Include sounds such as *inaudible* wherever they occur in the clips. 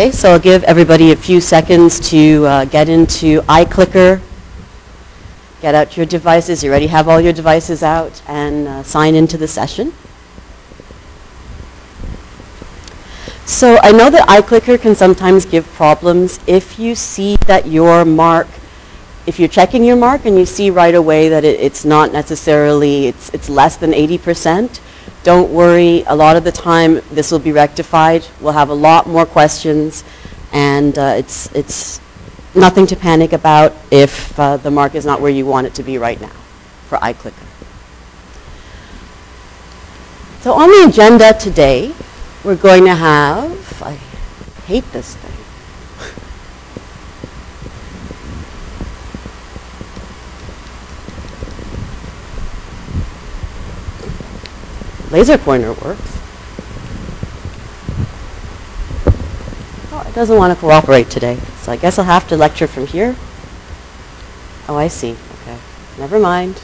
Okay, so I'll give everybody a few seconds to uh, get into iClicker, get out your devices. You already have all your devices out and uh, sign into the session. So I know that iClicker can sometimes give problems if you see that your mark, if you're checking your mark and you see right away that it, it's not necessarily, it's, it's less than 80%, don't worry, a lot of the time this will be rectified. We'll have a lot more questions and uh, it's, it's nothing to panic about if uh, the mark is not where you want it to be right now for iClicker. So on the agenda today, we're going to have, I hate this thing. Laser pointer works. Oh, it doesn't want to cooperate today, so I guess I'll have to lecture from here. Oh, I see. Okay. Never mind.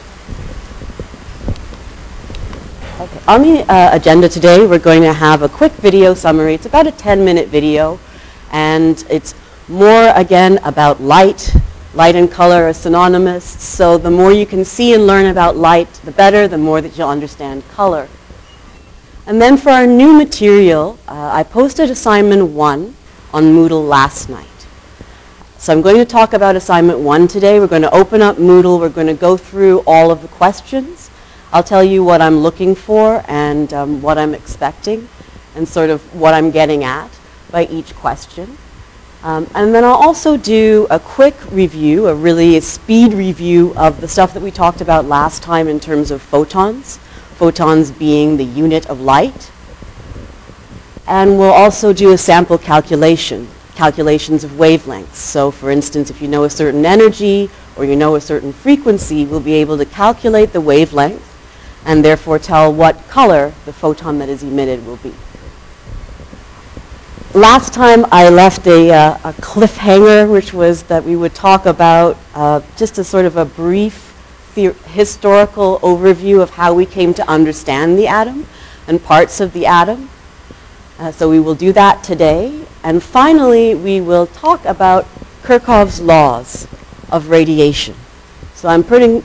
Okay. On the uh, agenda today, we're going to have a quick video summary. It's about a 10-minute video, and it's more, again, about light. Light and color are synonymous, so the more you can see and learn about light, the better, the more that you'll understand color. And then for our new material, uh, I posted assignment one on Moodle last night. So I'm going to talk about assignment one today. We're going to open up Moodle. We're going to go through all of the questions. I'll tell you what I'm looking for and um, what I'm expecting and sort of what I'm getting at by each question. Um, and then I'll also do a quick review, a really speed review of the stuff that we talked about last time in terms of photons photons being the unit of light. And we'll also do a sample calculation, calculations of wavelengths. So for instance, if you know a certain energy or you know a certain frequency, we'll be able to calculate the wavelength and therefore tell what color the photon that is emitted will be. Last time I left a, uh, a cliffhanger, which was that we would talk about uh, just a sort of a brief the historical overview of how we came to understand the atom and parts of the atom. Uh, so we will do that today. And finally, we will talk about Kirchhoff's laws of radiation. So I'm putting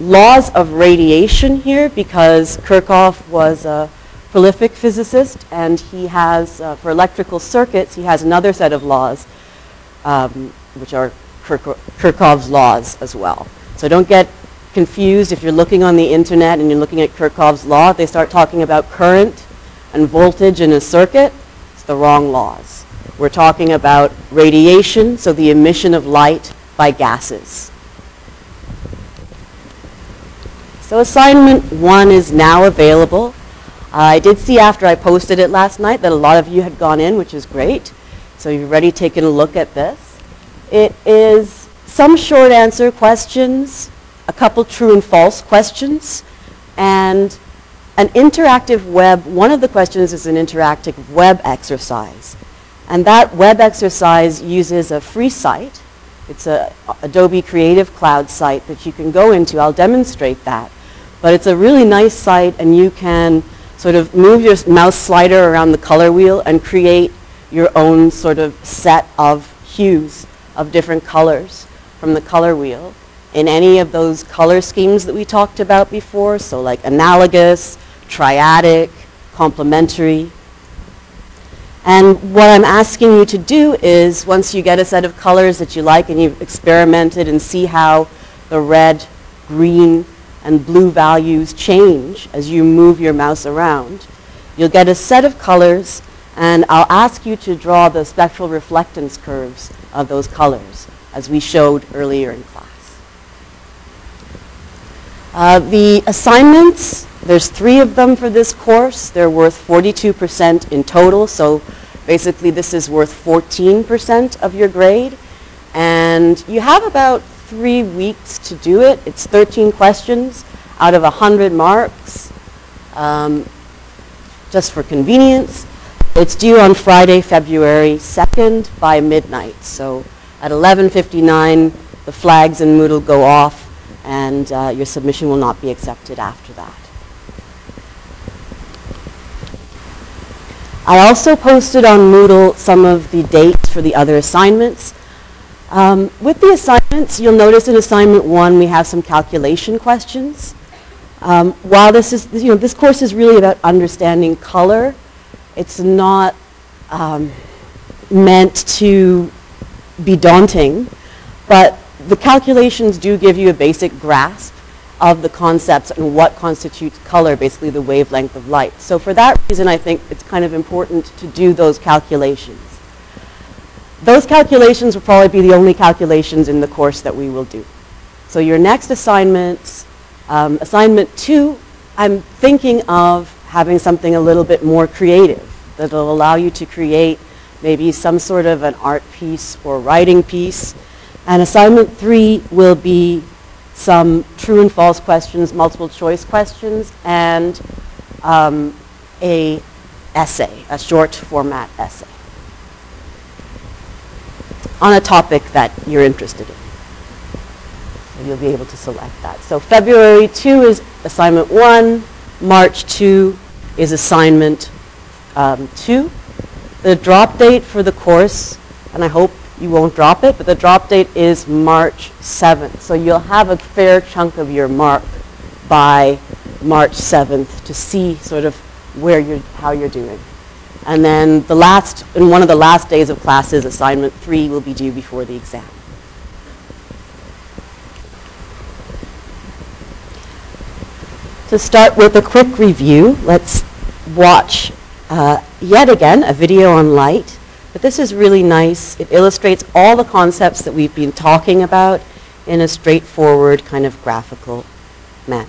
laws of radiation here because Kirchhoff was a prolific physicist and he has, uh, for electrical circuits, he has another set of laws, um, which are Kirchhoff's laws as well. So don't get confused if you're looking on the internet and you're looking at Kirchhoff's law. They start talking about current and voltage in a circuit. It's the wrong laws. We're talking about radiation, so the emission of light by gases. So assignment one is now available. I did see after I posted it last night that a lot of you had gone in, which is great. So you've already taken a look at this. It is some short answer questions a couple true and false questions, and an interactive web, one of the questions is an interactive web exercise. And that web exercise uses a free site. It's a Adobe Creative Cloud site that you can go into. I'll demonstrate that. But it's a really nice site and you can sort of move your mouse slider around the color wheel and create your own sort of set of hues of different colors from the color wheel in any of those color schemes that we talked about before, so like analogous, triadic, complementary. And what I'm asking you to do is once you get a set of colors that you like and you've experimented and see how the red, green, and blue values change as you move your mouse around, you'll get a set of colors and I'll ask you to draw the spectral reflectance curves of those colors as we showed earlier in class. Uh, the assignments, there's three of them for this course. They're worth 42% in total, so basically this is worth 14% of your grade. And you have about three weeks to do it. It's 13 questions out of 100 marks, um, just for convenience. It's due on Friday, February 2nd by midnight. So at 11.59, the flags in Moodle go off and uh, your submission will not be accepted after that. I also posted on Moodle some of the dates for the other assignments. Um, with the assignments, you'll notice in assignment one we have some calculation questions. Um, while this is, you know, this course is really about understanding color, it's not um, meant to be daunting, but the calculations do give you a basic grasp of the concepts and what constitutes color, basically the wavelength of light. So for that reason, I think it's kind of important to do those calculations. Those calculations will probably be the only calculations in the course that we will do. So your next assignments, um, assignment two, I'm thinking of having something a little bit more creative that will allow you to create maybe some sort of an art piece or writing piece. And assignment three will be some true and false questions, multiple choice questions, and um, a essay, a short format essay on a topic that you're interested in. So you'll be able to select that. So February 2 is assignment 1, March 2 is assignment um, 2. The drop date for the course, and I hope you won't drop it, but the drop date is March 7th. So you'll have a fair chunk of your mark by March 7th to see sort of where you're, how you're doing. And then the last, in one of the last days of classes, assignment three will be due before the exam. To start with a quick review, let's watch uh, yet again a video on light. But this is really nice. It illustrates all the concepts that we've been talking about in a straightforward kind of graphical manner.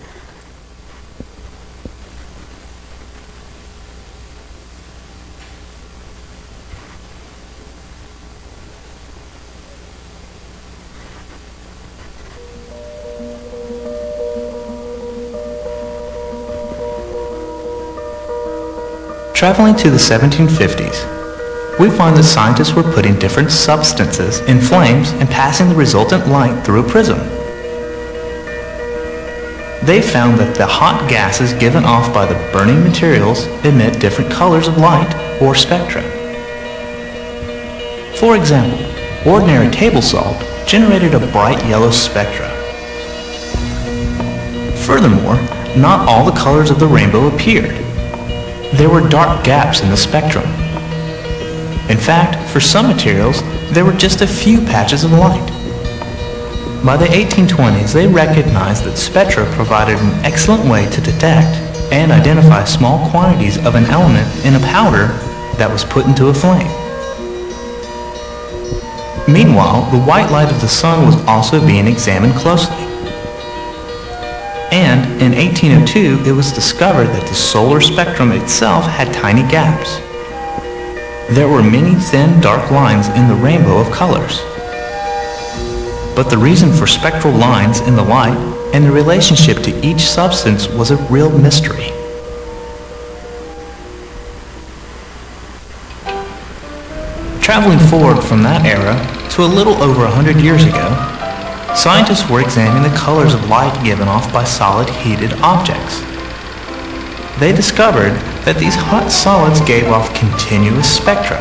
Traveling to the 1750s, we find that scientists were putting different substances in flames and passing the resultant light through a prism. They found that the hot gases given off by the burning materials emit different colors of light or spectra. For example, ordinary table salt generated a bright yellow spectra. Furthermore, not all the colors of the rainbow appeared. There were dark gaps in the spectrum. In fact, for some materials, there were just a few patches of light. By the 1820s, they recognized that spectra provided an excellent way to detect and identify small quantities of an element in a powder that was put into a flame. Meanwhile, the white light of the sun was also being examined closely. And in 1802, it was discovered that the solar spectrum itself had tiny gaps. There were many thin dark lines in the rainbow of colors. But the reason for spectral lines in the light and the relationship to each substance was a real mystery. Traveling forward from that era to a little over 100 years ago, scientists were examining the colors of light given off by solid heated objects they discovered that these hot solids gave off continuous spectra,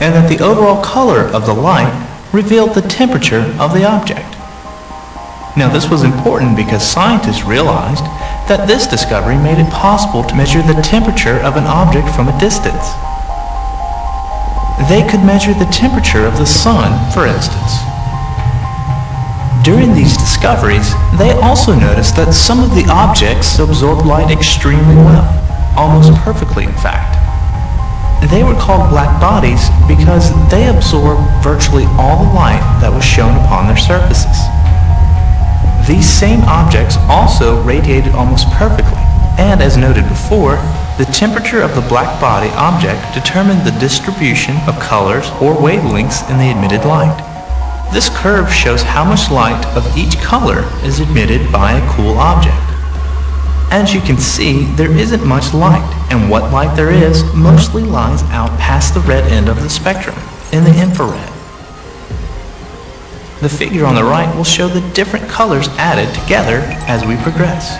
and that the overall color of the light revealed the temperature of the object. Now this was important because scientists realized that this discovery made it possible to measure the temperature of an object from a distance. They could measure the temperature of the sun, for instance. During these discoveries, they also noticed that some of the objects absorb light extremely well, almost perfectly in fact. They were called black bodies because they absorb virtually all the light that was shown upon their surfaces. These same objects also radiated almost perfectly, and as noted before, the temperature of the black body object determined the distribution of colors or wavelengths in the emitted light. This curve shows how much light of each color is emitted by a cool object. As you can see, there isn't much light, and what light there is mostly lies out past the red end of the spectrum, in the infrared. The figure on the right will show the different colors added together as we progress.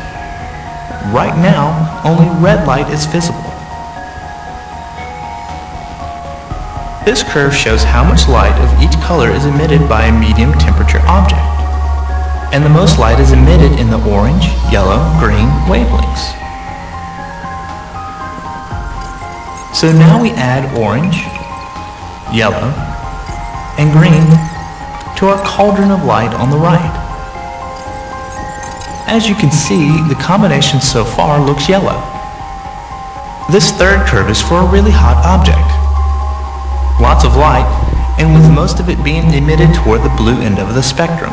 Right now, only red light is visible. This curve shows how much light of each color is emitted by a medium temperature object. And the most light is emitted in the orange, yellow, green wavelengths. So now we add orange, yellow, and green to our cauldron of light on the right. As you can see, the combination so far looks yellow. This third curve is for a really hot object. Lots of light, and with most of it being emitted toward the blue end of the spectrum.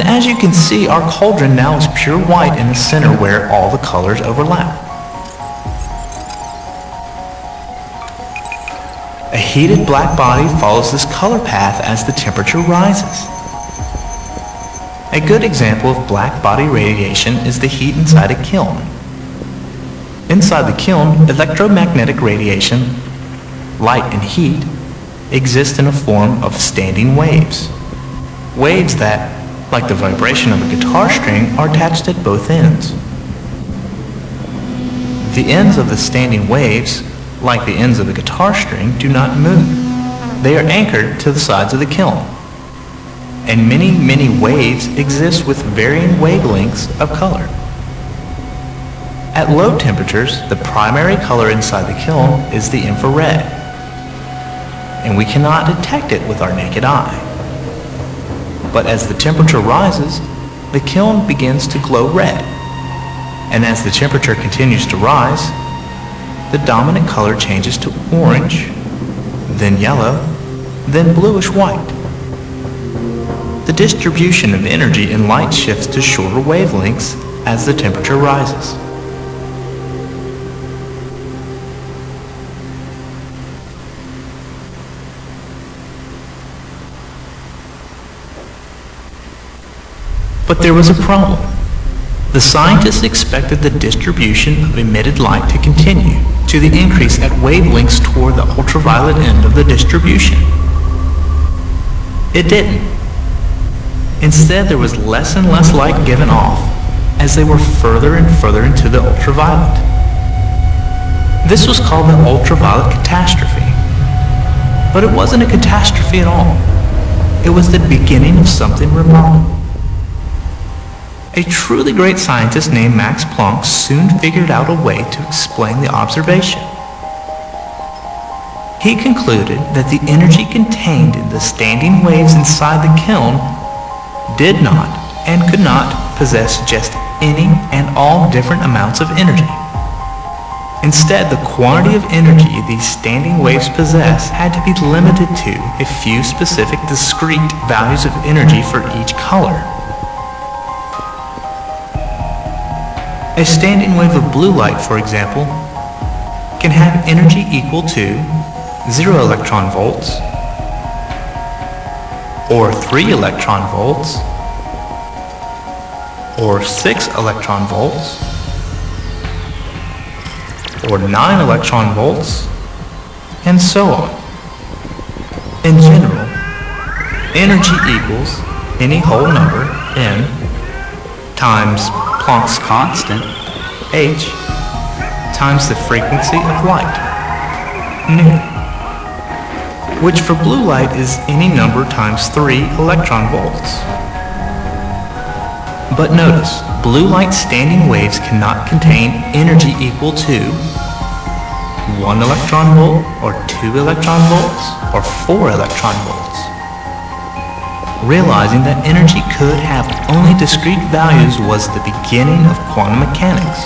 And as you can see, our cauldron now is pure white in the center where all the colors overlap. A heated black body follows this color path as the temperature rises. A good example of black body radiation is the heat inside a kiln. Inside the kiln, electromagnetic radiation, light and heat, exist in a form of standing waves. Waves that, like the vibration of a guitar string, are attached at both ends. The ends of the standing waves, like the ends of a guitar string, do not move. They are anchored to the sides of the kiln. And many, many waves exist with varying wavelengths of color. At low temperatures, the primary color inside the kiln is the infrared, and we cannot detect it with our naked eye. But as the temperature rises, the kiln begins to glow red, and as the temperature continues to rise, the dominant color changes to orange, then yellow, then bluish white. The distribution of energy in light shifts to shorter wavelengths as the temperature rises. But there was a problem. The scientists expected the distribution of emitted light to continue to the increase at wavelengths toward the ultraviolet end of the distribution. It didn't. Instead, there was less and less light given off as they were further and further into the ultraviolet. This was called the ultraviolet catastrophe. But it wasn't a catastrophe at all. It was the beginning of something remarkable. A truly great scientist named Max Planck soon figured out a way to explain the observation. He concluded that the energy contained in the standing waves inside the kiln did not and could not possess just any and all different amounts of energy. Instead, the quantity of energy these standing waves possess had to be limited to a few specific discrete values of energy for each color. A standing wave of blue light, for example, can have energy equal to 0 electron volts, or 3 electron volts, or 6 electron volts, or 9 electron volts, and so on. In general, energy equals any whole number, n, times Planck's constant, h, times the frequency of light, nu, which for blue light is any number times 3 electron volts. But notice, blue light standing waves cannot contain energy equal to 1 electron volt, or 2 electron volts, or 4 electron volts realizing that energy could have only discrete values was the beginning of quantum mechanics.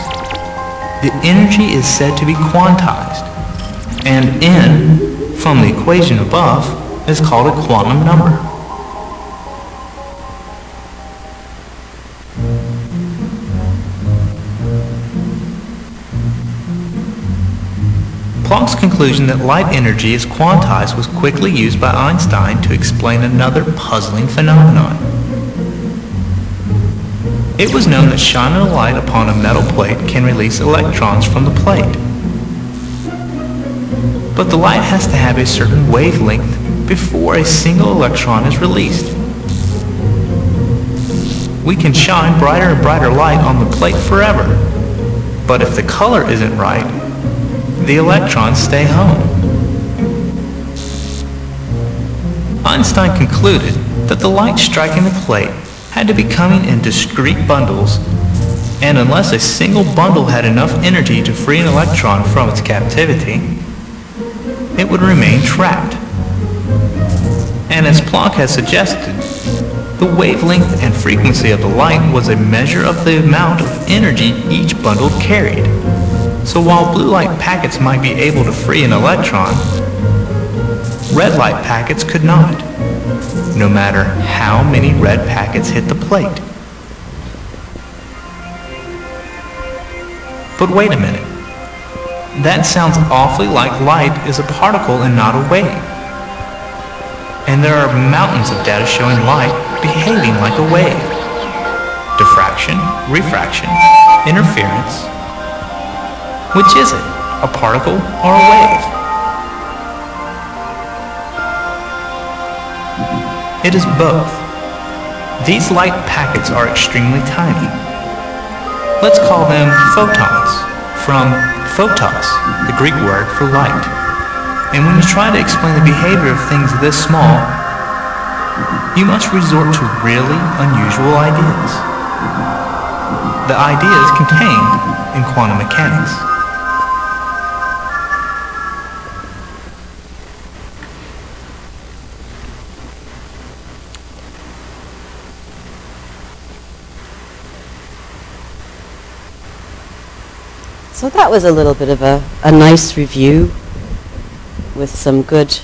The energy is said to be quantized, and n, from the equation above, is called a quantum number. Planck's conclusion that light energy is quantized was quickly used by Einstein to explain another puzzling phenomenon. It was known that shining a light upon a metal plate can release electrons from the plate. But the light has to have a certain wavelength before a single electron is released. We can shine brighter and brighter light on the plate forever, but if the color isn't right, the electrons stay home. Einstein concluded that the light striking the plate had to be coming in discrete bundles, and unless a single bundle had enough energy to free an electron from its captivity, it would remain trapped. And as Planck has suggested, the wavelength and frequency of the light was a measure of the amount of energy each bundle carried. So while blue light packets might be able to free an electron, red light packets could not, no matter how many red packets hit the plate. But wait a minute. That sounds awfully like light is a particle and not a wave. And there are mountains of data showing light behaving like a wave. Diffraction, refraction, interference, which is it? A particle or a wave? It is both. These light packets are extremely tiny. Let's call them photons, from photos, the Greek word for light. And when you try to explain the behavior of things this small, you must resort to really unusual ideas. The ideas contained in quantum mechanics. So that was a little bit of a, a nice review with some good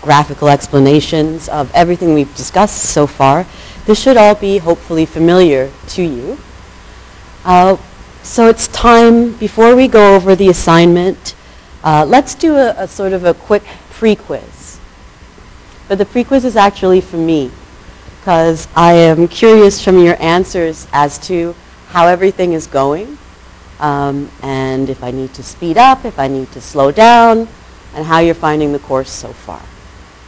graphical explanations of everything we've discussed so far. This should all be hopefully familiar to you. Uh, so it's time, before we go over the assignment, uh, let's do a, a sort of a quick pre-quiz. But the pre-quiz is actually for me, because I am curious from your answers as to how everything is going um, and if I need to speed up, if I need to slow down, and how you're finding the course so far.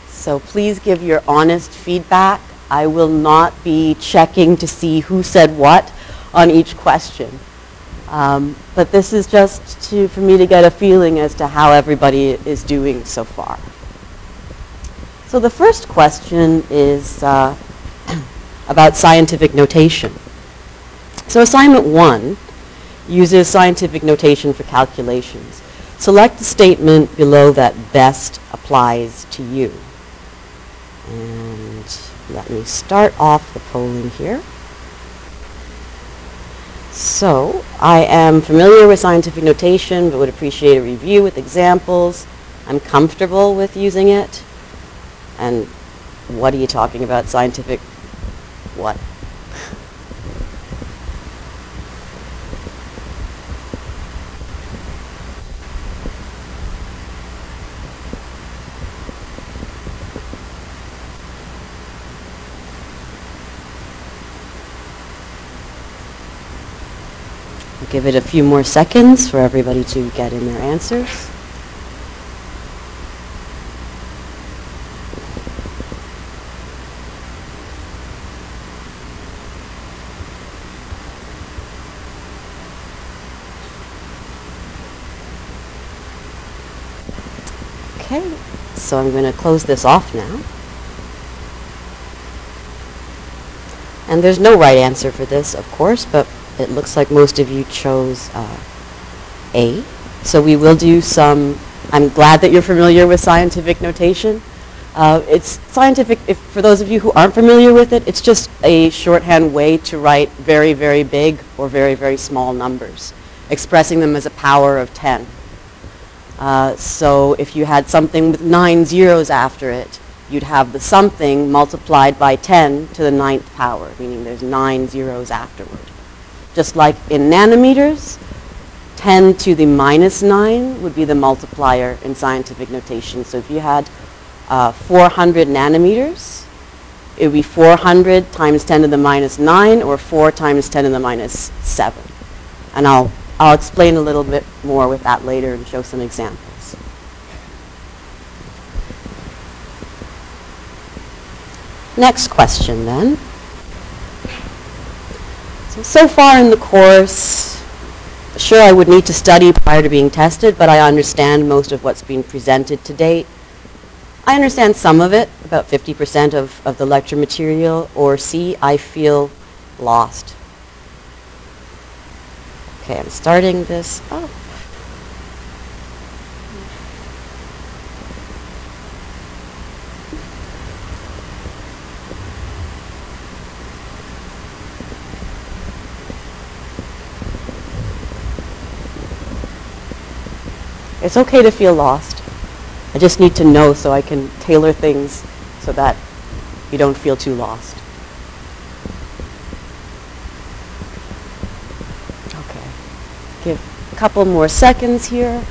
So please give your honest feedback. I will not be checking to see who said what on each question. Um, but this is just to, for me to get a feeling as to how everybody is doing so far. So the first question is uh, *coughs* about scientific notation. So assignment one uses scientific notation for calculations. Select the statement below that best applies to you. And let me start off the polling here. So, I am familiar with scientific notation, but would appreciate a review with examples. I'm comfortable with using it. And what are you talking about, scientific what? Give it a few more seconds for everybody to get in their answers. Okay, so I'm going to close this off now. And there's no right answer for this, of course, but it looks like most of you chose uh, A. So we will do some, I'm glad that you're familiar with scientific notation. Uh, it's scientific, if, for those of you who aren't familiar with it, it's just a shorthand way to write very, very big or very, very small numbers, expressing them as a power of 10. Uh, so if you had something with nine zeros after it, you'd have the something multiplied by 10 to the ninth power, meaning there's nine zeros afterward. Just like in nanometers, 10 to the minus 9 would be the multiplier in scientific notation. So if you had uh, 400 nanometers, it would be 400 times 10 to the minus 9 or 4 times 10 to the minus 7. And I'll, I'll explain a little bit more with that later and show some examples. Next question then. So, far in the course, sure I would need to study prior to being tested, but I understand most of what's been presented to date. I understand some of it, about 50% of, of the lecture material, or C, I feel lost. Okay, I'm starting this up. It's okay to feel lost. I just need to know so I can tailor things so that you don't feel too lost. Okay. Give a couple more seconds here.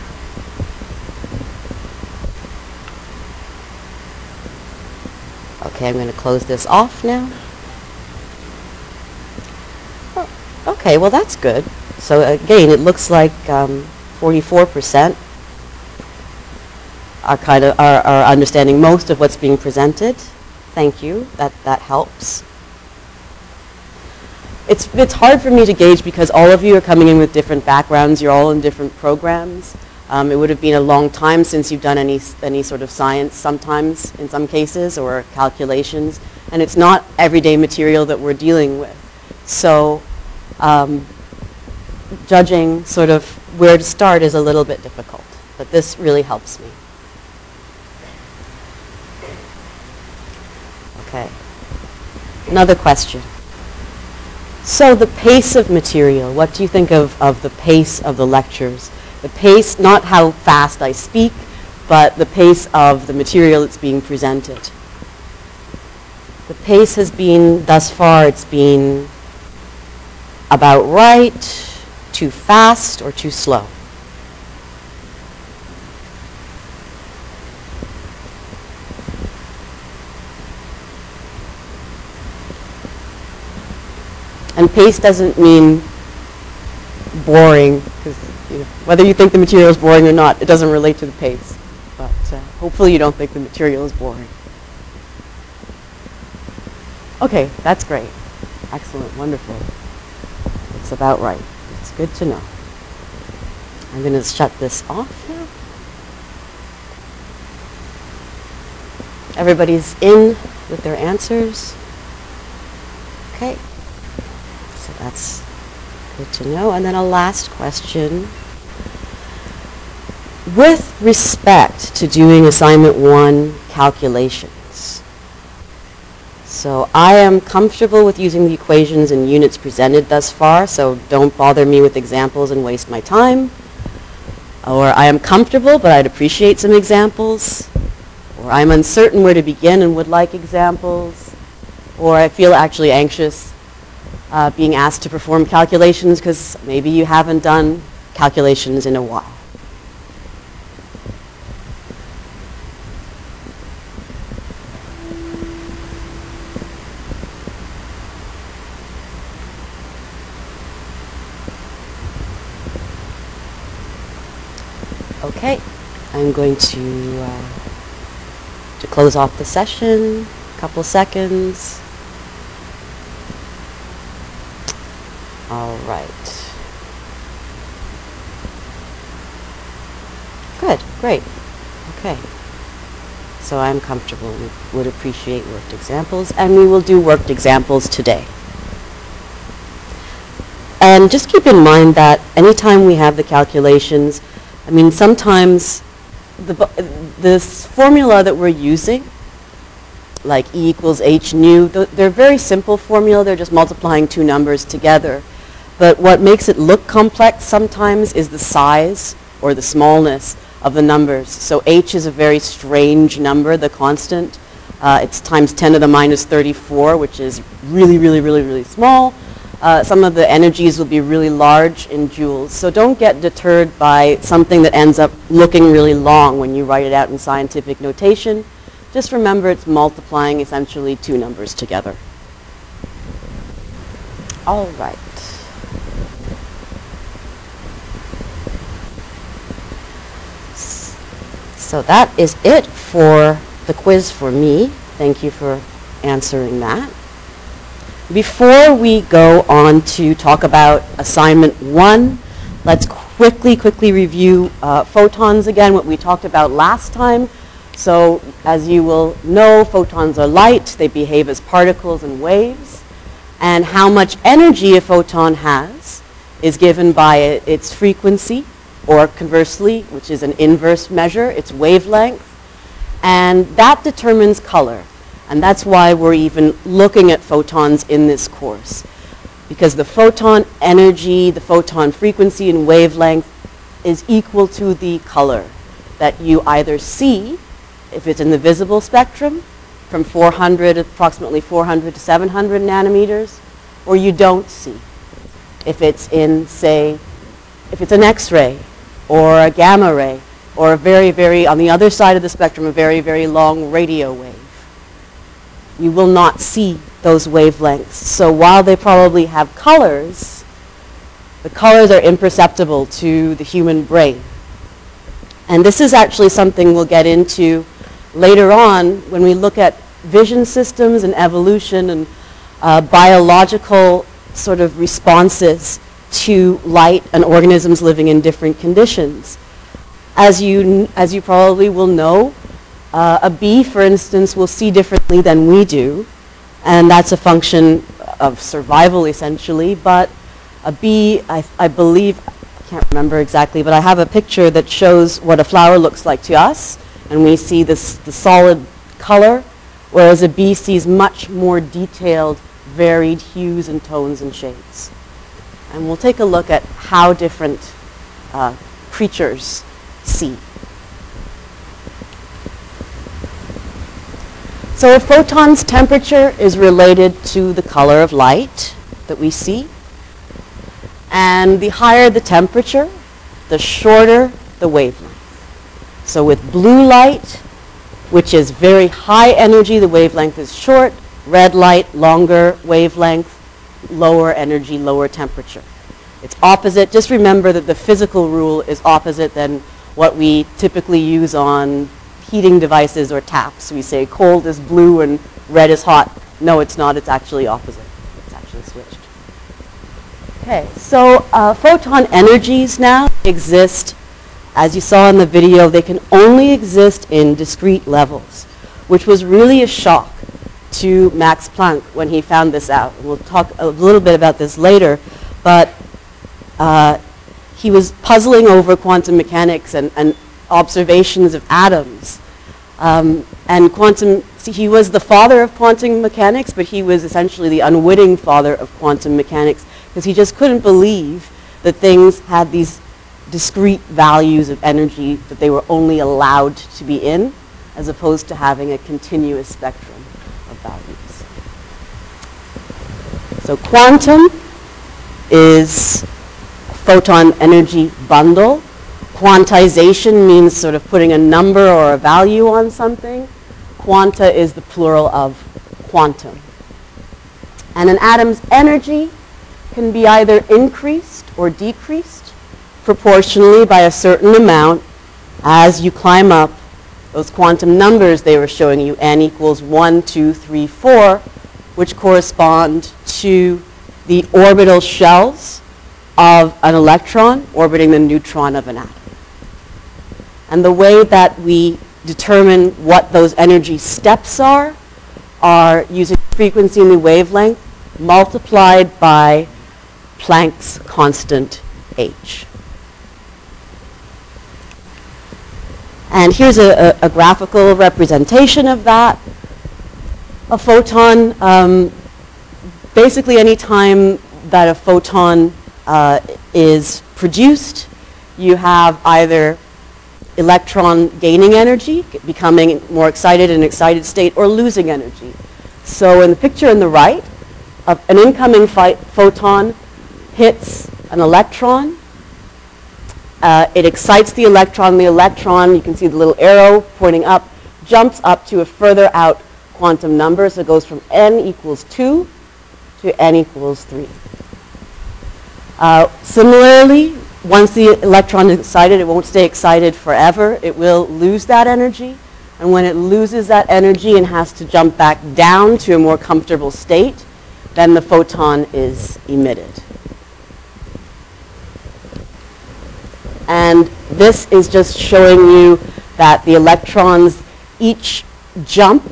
Okay, I'm going to close this off now. Oh, Okay, well that's good. So again, it looks like um, 44% are kind of are, are understanding most of what's being presented. Thank you. That that helps. It's it's hard for me to gauge because all of you are coming in with different backgrounds. You're all in different programs. Um, it would have been a long time since you've done any any sort of science. Sometimes, in some cases, or calculations, and it's not everyday material that we're dealing with. So. Um, judging sort of where to start is a little bit difficult, but this really helps me. Okay. Another question. So the pace of material, what do you think of, of the pace of the lectures? The pace, not how fast I speak, but the pace of the material that's being presented. The pace has been, thus far, it's been about right, too fast, or too slow? And pace doesn't mean boring, because you know, whether you think the material is boring or not, it doesn't relate to the pace. But uh, hopefully you don't think the material is boring. Okay, that's great. Excellent, wonderful. It's about right. It's good to know. I'm going to shut this off now. Everybody's in with their answers. Okay. That's good to know. And then a last question. With respect to doing assignment one calculations, so I am comfortable with using the equations and units presented thus far, so don't bother me with examples and waste my time. Or I am comfortable, but I'd appreciate some examples. Or I'm uncertain where to begin and would like examples. Or I feel actually anxious uh, being asked to perform calculations because maybe you haven't done calculations in a while. Okay, I'm going to uh, to close off the session. A couple seconds. All right. Good, great. Okay. So I'm comfortable. We would appreciate worked examples, and we will do worked examples today. And just keep in mind that anytime we have the calculations, I mean, sometimes the, this formula that we're using, like E equals H nu, th- they're very simple formula. They're just multiplying two numbers together. But what makes it look complex sometimes is the size or the smallness of the numbers. So H is a very strange number, the constant. Uh, it's times 10 to the minus 34, which is really, really, really, really small. Uh, some of the energies will be really large in joules. So don't get deterred by something that ends up looking really long when you write it out in scientific notation. Just remember it's multiplying essentially two numbers together. All right. S- So that is it for the quiz for me. Thank you for answering that. Before we go on to talk about assignment one, Let's quickly, quickly review uh, photons again, what we talked about last time. So as you will know, photons are light. They behave as particles and waves. And how much energy a photon has is given by its frequency, or conversely, which is an inverse measure, its wavelength. And that determines color. And that's why we're even looking at photons in this course. Because the photon energy, the photon frequency and wavelength is equal to the color that you either see, if it's in the visible spectrum, from 400, approximately 400 to 700 nanometers, or you don't see. If it's in, say, if it's an X-ray or a gamma ray or a very, very, on the other side of the spectrum, a very, very long radio wave. You will not see those wavelengths. So while they probably have colors, the colors are imperceptible to the human brain. And this is actually something we'll get into later on when we look at vision systems and evolution and uh, biological sort of responses to light and organisms living in different conditions. As you, as you probably will know, uh, a bee, for instance, will see differently than we do, and that's a function of survival essentially, but a bee, I, I believe, I can't remember exactly, but I have a picture that shows what a flower looks like to us, and we see this, the solid color, whereas a bee sees much more detailed, varied hues and tones and shades. And we'll take a look at how different uh, creatures see. So a photon's temperature is related to the color of light that we see. And the higher the temperature, the shorter the wavelength. So with blue light, which is very high energy, the wavelength is short. Red light, longer wavelength lower energy, lower temperature. It's opposite. Just remember that the physical rule is opposite than what we typically use on heating devices or taps. We say cold is blue and red is hot. No, it's not. It's actually opposite. It's actually switched. Okay, so uh, photon energies now exist, as you saw in the video, they can only exist in discrete levels, which was really a shock to Max Planck when he found this out. We'll talk a little bit about this later, but uh, he was puzzling over quantum mechanics and, and observations of atoms. Um, and quantum, see, he was the father of quantum mechanics, but he was essentially the unwitting father of quantum mechanics because he just couldn't believe that things had these discrete values of energy that they were only allowed to be in, as opposed to having a continuous spectrum values. So quantum is photon energy bundle. Quantization means sort of putting a number or a value on something. Quanta is the plural of quantum. And an atom's energy can be either increased or decreased proportionally by a certain amount as you climb up those quantum numbers they were showing you, n equals 1, 2, 3, 4, which correspond to the orbital shells of an electron orbiting the neutron of an atom. And the way that we determine what those energy steps are, are using frequency and the wavelength multiplied by Planck's constant h. And here's a, a, a graphical representation of that. A photon, um, basically any time that a photon uh, is produced, you have either electron gaining energy, becoming more excited in an excited state, or losing energy. So in the picture on the right, an incoming photon hits an electron, uh, it excites the electron. The electron, you can see the little arrow pointing up, jumps up to a further out quantum number. So it goes from n equals 2 to n equals 3. Uh, similarly, once the electron is excited, it won't stay excited forever. It will lose that energy. And when it loses that energy and has to jump back down to a more comfortable state, then the photon is emitted. And this is just showing you that the electrons each jump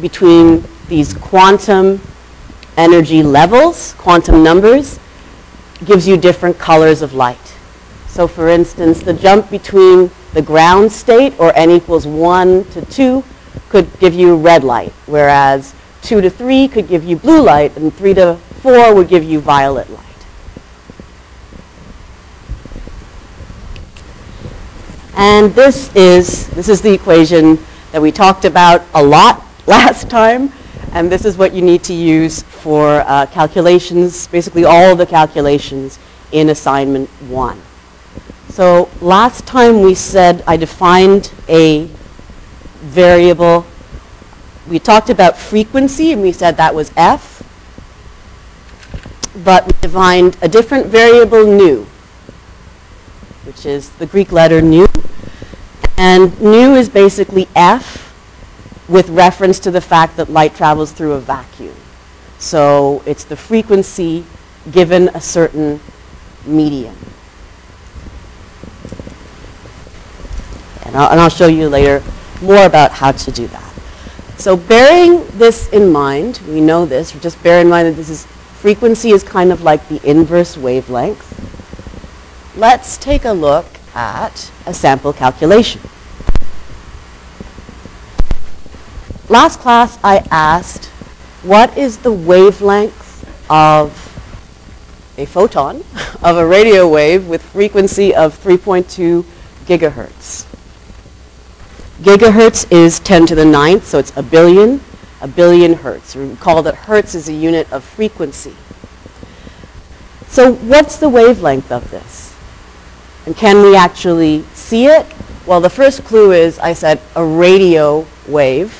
between these quantum energy levels, quantum numbers, gives you different colors of light. So for instance, the jump between the ground state, or n equals 1 to 2, could give you red light, whereas 2 to 3 could give you blue light, and 3 to 4 would give you violet light. And this is, this is the equation that we talked about a lot *laughs* last time, and this is what you need to use for uh, calculations, basically all the calculations in assignment one. So last time we said I defined a variable. We talked about frequency, and we said that was f, but we defined a different variable nu, which is the Greek letter nu. And nu is basically f with reference to the fact that light travels through a vacuum. So it's the frequency given a certain medium. And I'll, and I'll show you later more about how to do that. So bearing this in mind, we know this, just bear in mind that this is frequency is kind of like the inverse wavelength. Let's take a look at a sample calculation. Last class I asked, what is the wavelength of a photon, *laughs* of a radio wave with frequency of 3.2 gigahertz? Gigahertz is 10 to the ninth, so it's a billion, a billion hertz. Recall that hertz is a unit of frequency. So what's the wavelength of this? And can we actually see it? Well, the first clue is I said a radio wave.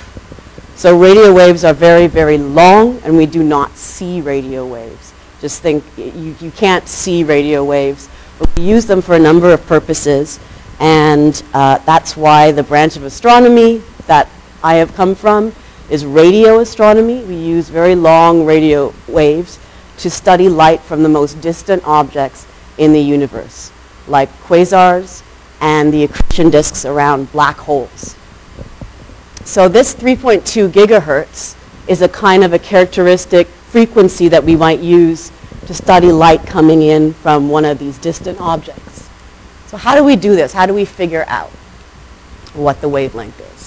So radio waves are very, very long, and we do not see radio waves. Just think, you, you can't see radio waves, but we use them for a number of purposes. And uh, that's why the branch of astronomy that I have come from is radio astronomy. We use very long radio waves to study light from the most distant objects in the universe, like quasars and the accretion disks around black holes. So this 3.2 gigahertz is a kind of a characteristic frequency that we might use to study light coming in from one of these distant objects. So how do we do this? How do we figure out what the wavelength is?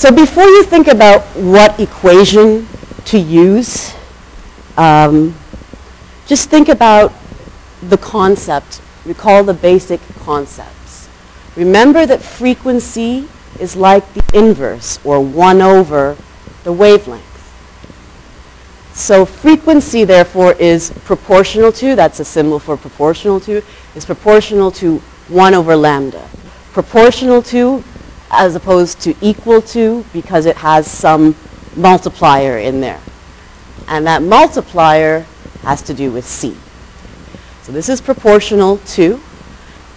So before you think about what equation to use, um, just think about the concept. Recall the basic concepts. Remember that frequency is like the inverse, or 1 over the wavelength. So frequency, therefore, is proportional to, that's a symbol for proportional to, is proportional to 1 over lambda. Proportional to as opposed to equal to because it has some multiplier in there. And that multiplier has to do with C. So this is proportional to.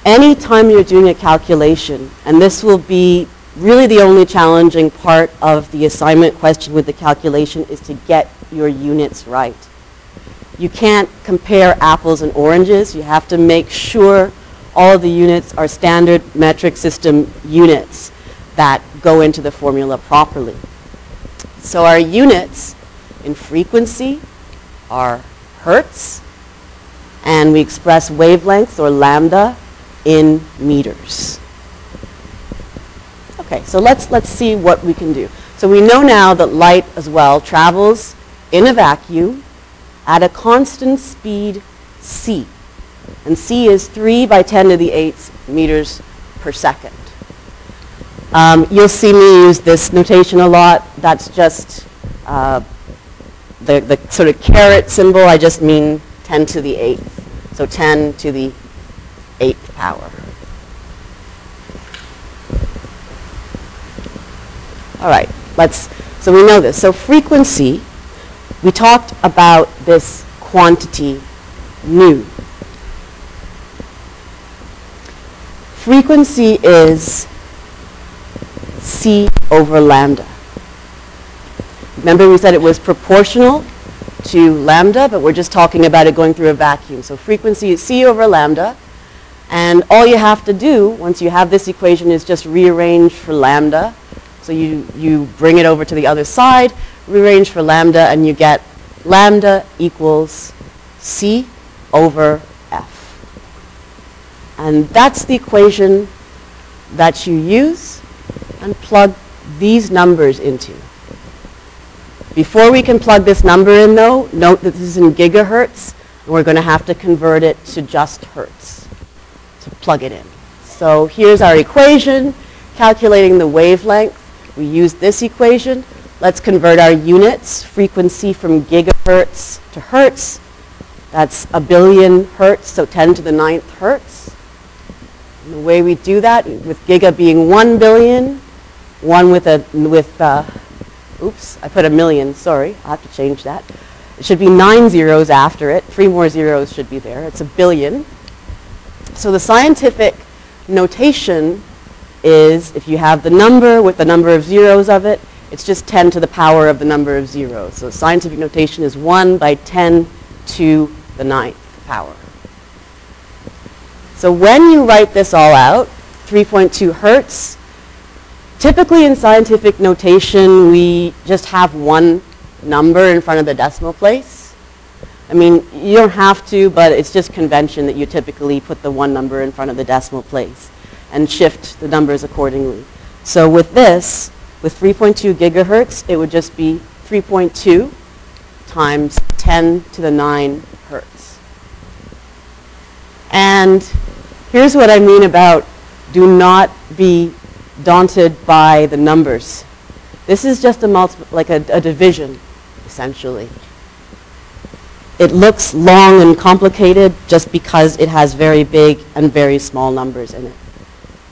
any time you're doing a calculation, and this will be really the only challenging part of the assignment question with the calculation is to get your units right. You can't compare apples and oranges. You have to make sure all the units are standard metric system units that go into the formula properly. So our units in frequency are hertz, and we express wavelengths or lambda in meters. Okay, so let's, let's see what we can do. So we know now that light as well travels in a vacuum at a constant speed c. And c is 3 by 10 to the 8 meters per second. Um, you'll see me use this notation a lot. That's just uh, the, the sort of caret symbol. I just mean 10 to the 8th. So 10 to the 8th power. All right, let's, so we know this. So frequency we talked about this quantity nu. Frequency is C over lambda. Remember we said it was proportional to lambda, but we're just talking about it going through a vacuum. So frequency is c over lambda. And all you have to do, once you have this equation, is just rearrange for lambda. So you, you bring it over to the other side, rearrange for lambda, and you get lambda equals c over f. And that's the equation that you use and plug these numbers into. Before we can plug this number in, though, note that this is in gigahertz, and we're going to have to convert it to just hertz to plug it in. So here's our equation, calculating the wavelength. We use this equation. Let's convert our units, frequency from gigahertz to hertz. That's a billion hertz, so 10 to the ninth hertz. And the way we do that, with giga being 1 billion, one with a, with, uh, oops, I put a million, sorry, I'll have to change that. It should be nine zeros after it, three more zeros should be there, it's a billion. So the scientific notation is if you have the number with the number of zeros of it, it's just 10 to the power of the number of zeros. So scientific notation is 1 by 10 to the ninth power. So when you write this all out, 3.2 hertz, typically in scientific notation, we just have one number in front of the decimal place. I mean, you don't have to, but it's just convention that you typically put the one number in front of the decimal place and shift the numbers accordingly. So with this, with 3.2 gigahertz, it would just be 3.2 times 10 to the 9 hertz. And here's what I mean about do not be daunted by the numbers. This is just a multi- like a, a division, essentially. It looks long and complicated just because it has very big and very small numbers in it.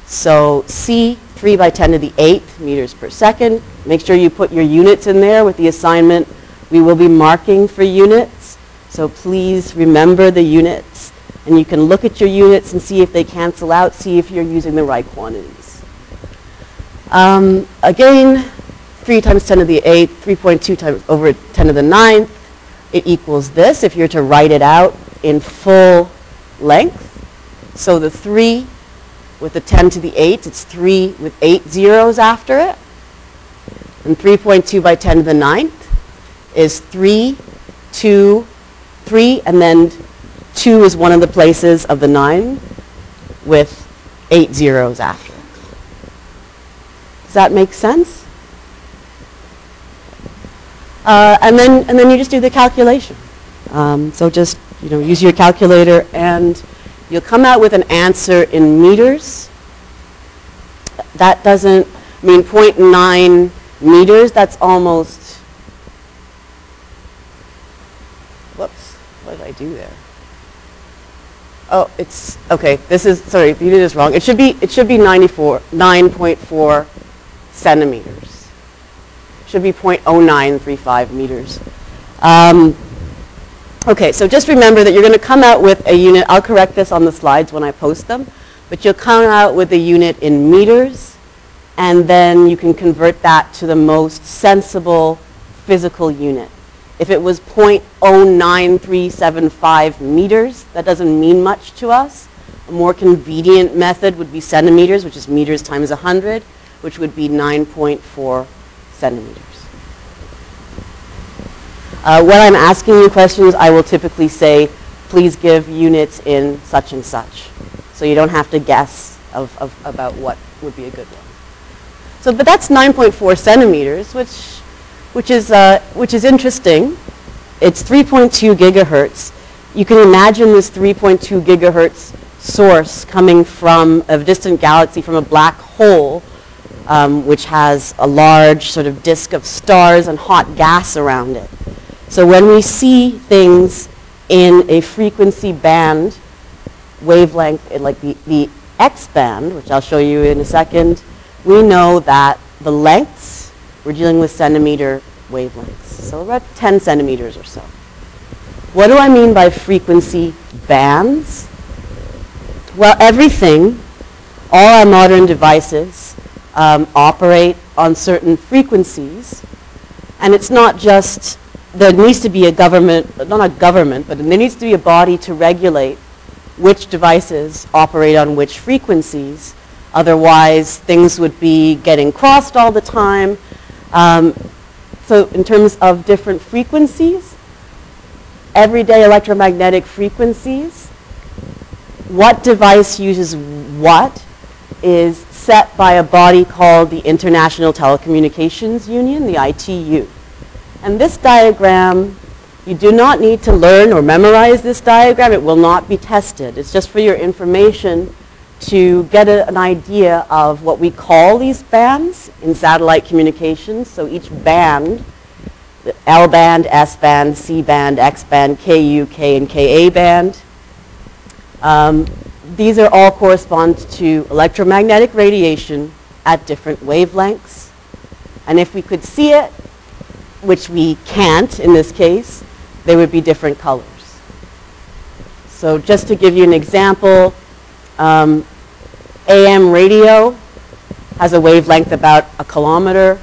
So C, 3 by 10 to the 8th meters per second. Make sure you put your units in there with the assignment. We will be marking for units, so please remember the units. And you can look at your units and see if they cancel out, see if you're using the right quantities. Um, again, 3 times 10 to the 8th, 3.2 times over 10 to the 9th, it equals this if you're to write it out in full length. So the 3 with the 10 to the 8, it's 3 with 8 zeros after it. And 3.2 by 10 to the 9th is 3, 2, 3, and then 2 is one of the places of the 9 with 8 zeros after that make sense? Uh, and then and then you just do the calculation. Um, so just you know use your calculator and you'll come out with an answer in meters. That doesn't I mean 0.9 meters. That's almost. Whoops! What did I do there? Oh, it's okay. This is sorry. You did this wrong. It should be it should be 94 9.4 centimeters should be 0.0935 meters. Um, okay, so just remember that you're going to come out with a unit. I'll correct this on the slides when I post them, but you'll come out with a unit in meters, and then you can convert that to the most sensible physical unit. If it was 0.09375 meters, that doesn't mean much to us. A more convenient method would be centimeters, which is meters times 100, which would be 9.4 centimeters. Uh, when I'm asking you questions, I will typically say, please give units in such and such. So you don't have to guess of, of, about what would be a good one. So, but that's 9.4 centimeters, which, which, is, uh, which is interesting. It's 3.2 gigahertz. You can imagine this 3.2 gigahertz source coming from a distant galaxy, from a black hole, um, which has a large sort of disk of stars and hot gas around it. So when we see things in a frequency band, wavelength, like the, the X band, which I'll show you in a second, we know that the lengths, we're dealing with centimeter wavelengths. So about 10 centimeters or so. What do I mean by frequency bands? Well, everything, all our modern devices, um, operate on certain frequencies. And it's not just there needs to be a government, not a government, but there needs to be a body to regulate which devices operate on which frequencies. Otherwise, things would be getting crossed all the time. Um, so in terms of different frequencies, everyday electromagnetic frequencies, what device uses what is set by a body called the International Telecommunications Union, the ITU. And this diagram, you do not need to learn or memorize this diagram. It will not be tested. It's just for your information to get a, an idea of what we call these bands in satellite communications. So each band, the L band, S band, C band, X band, KU, K, and KA band. Um, these are all correspond to electromagnetic radiation at different wavelengths. And if we could see it, which we can't in this case, they would be different colors. So just to give you an example, um, AM radio has a wavelength about a kilometer.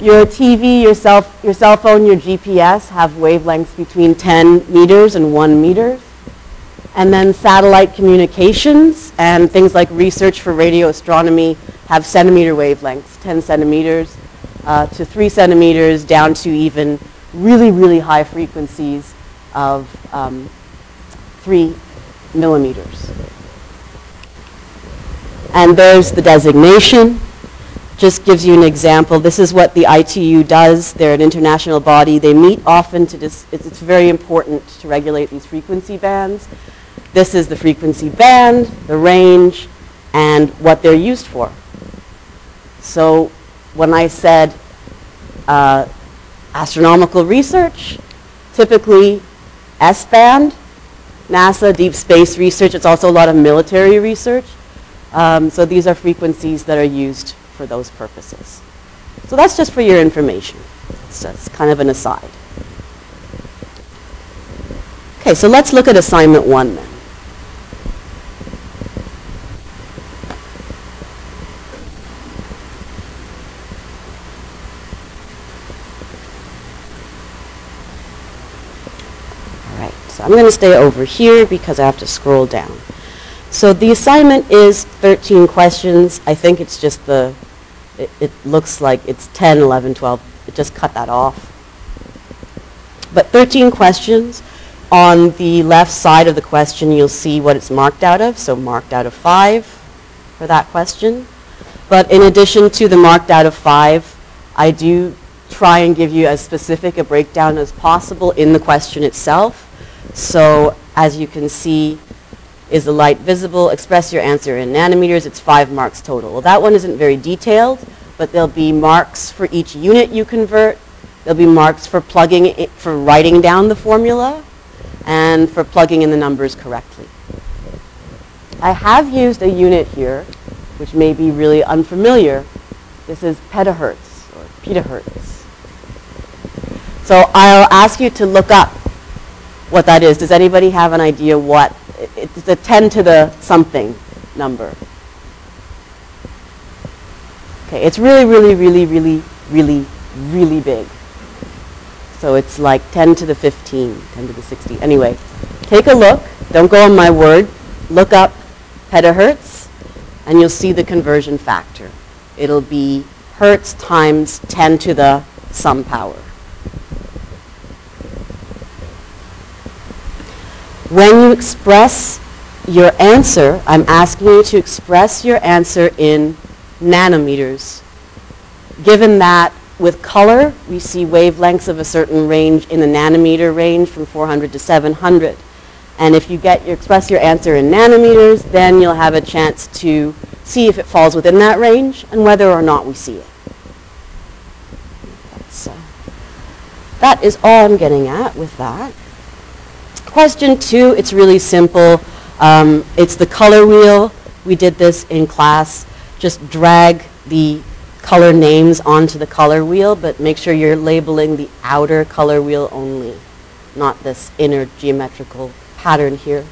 Your TV, your cell, your cell phone, your GPS have wavelengths between 10 meters and 1 meter. And then satellite communications and things like research for radio astronomy have centimeter wavelengths, 10 centimeters uh, to 3 centimeters down to even really, really high frequencies of um, 3 millimeters. And there's the designation. Just gives you an example. This is what the ITU does. They're an international body. They meet often to dis- it's, it's very important to regulate these frequency bands. This is the frequency band, the range, and what they're used for. So when I said uh, astronomical research, typically S-band, NASA, deep space research. It's also a lot of military research. Um, so these are frequencies that are used for those purposes. So that's just for your information. It's just kind of an aside. Okay, so let's look at assignment one then. So I'm going to stay over here because I have to scroll down. So the assignment is 13 questions. I think it's just the, it, it, looks like it's 10, 11, 12. It just cut that off. But 13 questions. On the left side of the question, you'll see what it's marked out of. So marked out of 5 for that question. But in addition to the marked out of 5, I do try and give you as specific a breakdown as possible in the question itself. So as you can see, is the light visible? Express your answer in nanometers. It's five marks total. Well, that one isn't very detailed, but there'll be marks for each unit you convert. There'll be marks for plugging it, for writing down the formula and for plugging in the numbers correctly. I have used a unit here, which may be really unfamiliar. This is petahertz or petahertz. So I'll ask you to look up what that is. Does anybody have an idea what? It's a 10 to the something number. Okay, it's really, really, really, really, really, really big. So it's like 10 to the 15, 10 to the 60. Anyway, take a look. Don't go on my word. Look up petahertz, and you'll see the conversion factor. It'll be hertz times 10 to the some power. When you express your answer, I'm asking you to express your answer in nanometers. Given that with color, we see wavelengths of a certain range in the nanometer range from 400 to 700. And if you get your, express your answer in nanometers, then you'll have a chance to see if it falls within that range and whether or not we see it. Uh, that is all I'm getting at with that. Question two, it's really simple. Um, it's the color wheel. We did this in class. Just drag the color names onto the color wheel, but make sure you're labeling the outer color wheel only, not this inner geometrical pattern here.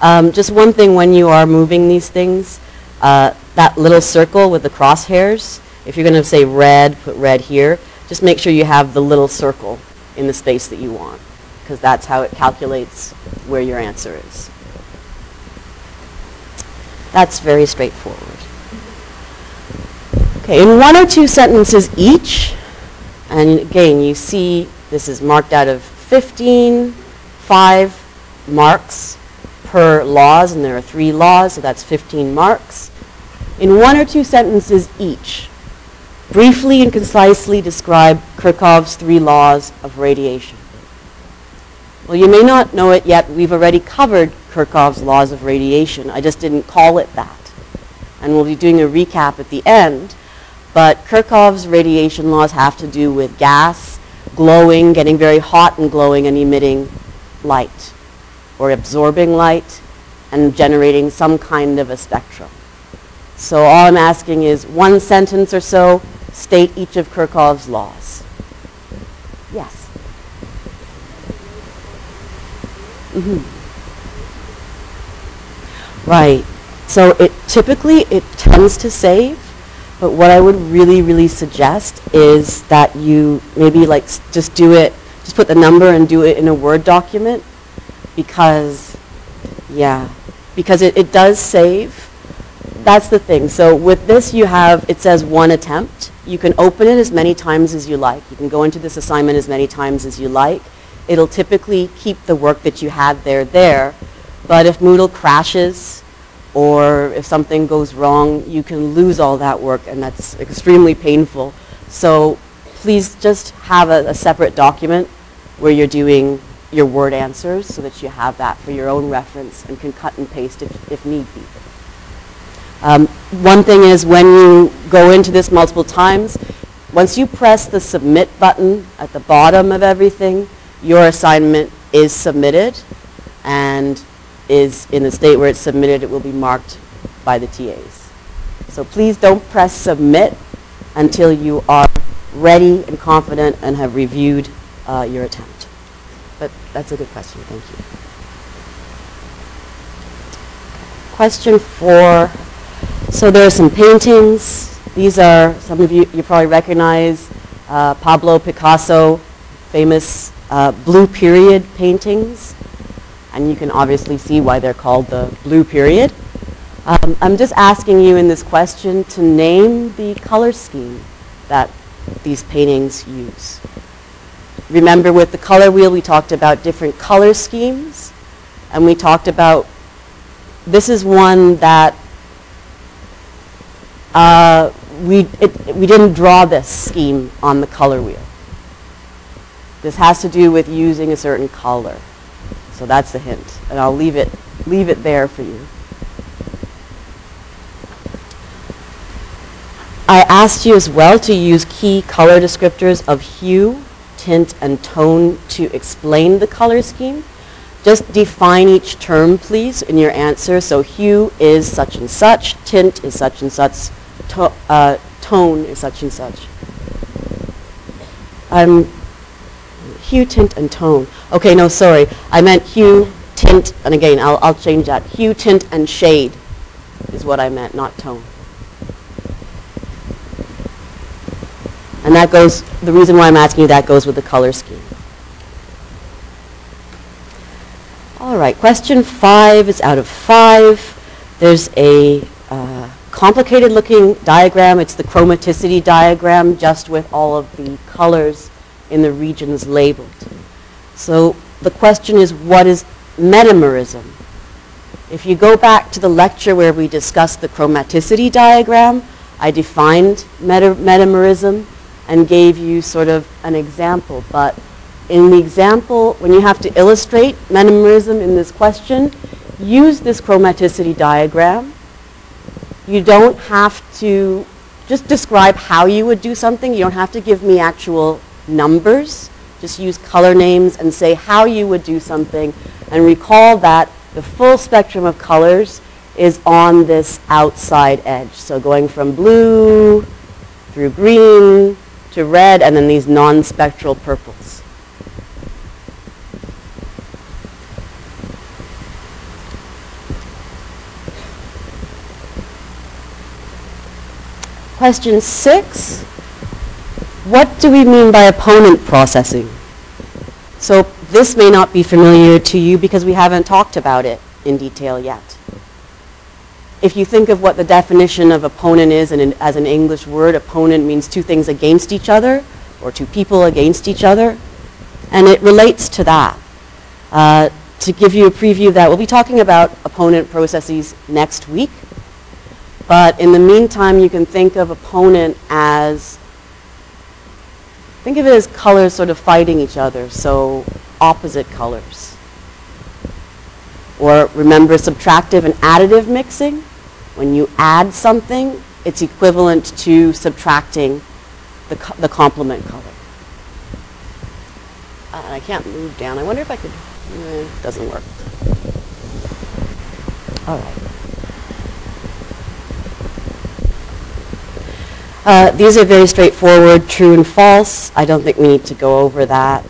Um, just one thing when you are moving these things, uh, that little circle with the crosshairs, if you're going to say red, put red here. just make sure you have the little circle in the space that you want, because that's how it calculates where your answer is. That's very straightforward. Okay, in one or two sentences each, and again, you see this is marked out of 15, 5 marks per laws, and there are three laws, so that's 15 marks. In one or two sentences each, briefly and concisely describe Kirchhoff's three laws of radiation. Well, you may not know it yet. We've already covered Kirchhoff's laws of radiation. I just didn't call it that. And we'll be doing a recap at the end. But Kirchhoff's radiation laws have to do with gas, glowing, getting very hot and glowing and emitting light, or absorbing light and generating some kind of a spectrum. So all I'm asking is one sentence or so, state each of Kirchhoff's laws. Yes. Mm-hmm. Right. So it typically it tends to save, but what I would really, really suggest is that you maybe like just do it, just put the number and do it in a Word document because, yeah, because it, it does save. That's the thing. So with this you have, it says one attempt. You can open it as many times as you like. You can go into this assignment as many times as you like. It'll typically keep the work that you had there there. But if Moodle crashes or if something goes wrong, you can lose all that work and that's extremely painful. So please just have a, a separate document where you're doing your word answers so that you have that for your own reference and can cut and paste if, if need be. Um, one thing is when you go into this multiple times, once you press the submit button at the bottom of everything, your assignment is submitted and is in the state where it's submitted, it will be marked by the TAs. So please don't press submit until you are ready and confident and have reviewed uh, your attempt. But that's a good question, thank you. Question four. So there are some paintings. These are, some of you, you probably recognize uh, Pablo Picasso, famous uh, blue period paintings. And you can obviously see why they're called the blue period. Um, I'm just asking you in this question to name the color scheme that these paintings use. Remember with the color wheel, we talked about different color schemes. And we talked about, this is one that uh, we, it, we didn't draw this scheme on the color wheel. This has to do with using a certain color. So that's the hint. And I'll leave it, leave it there for you. I asked you as well to use key color descriptors of hue, tint, and tone to explain the color scheme. Just define each term, please, in your answer. So hue is such and such, tint is such and such, to, uh, tone is such and such. Um, hue, tint, and tone. Okay, no, sorry. I meant hue, tint, and again, I'll, I'll change that. Hue, tint, and shade is what I meant, not tone. And that goes, the reason why I'm asking you that goes with the color scheme. All right, question five is out of five. There's a uh, complicated looking diagram. It's the chromaticity diagram just with all of the colors in the regions labeled. So the question is, what is metamerism? If you go back to the lecture where we discussed the chromaticity diagram, I defined meta metamerism and gave you sort of an example. But in the example, when you have to illustrate metamerism in this question, use this chromaticity diagram. You don't have to just describe how you would do something. You don't have to give me actual numbers. Just use color names and say how you would do something. And recall that the full spectrum of colors is on this outside edge. So going from blue through green to red and then these non-spectral purples. Question six. What do we mean by opponent processing? So this may not be familiar to you because we haven't talked about it in detail yet. If you think of what the definition of opponent is in, as an English word, opponent means two things against each other or two people against each other. And it relates to that. Uh, to give you a preview of that, we'll be talking about opponent processes next week. But in the meantime, you can think of opponent as, think of it as colors sort of fighting each other, so opposite colors. Or remember subtractive and additive mixing? When you add something, it's equivalent to subtracting the, co- the complement color. Uh, I can't move down. I wonder if I could, eh, doesn't work. All right. Uh, these are very straightforward, true and false. I don't think we need to go over that.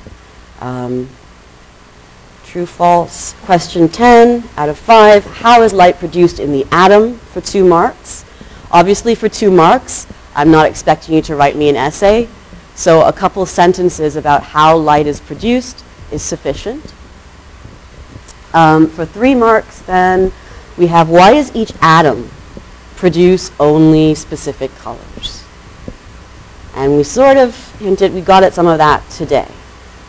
Um, true, false. Question 10 out of 5. How is light produced in the atom for two marks? Obviously, for two marks, I'm not expecting you to write me an essay. So a couple sentences about how light is produced is sufficient. Um, for three marks, then, we have why does each atom produce only specific colors? And we sort of hinted, we got at some of that today.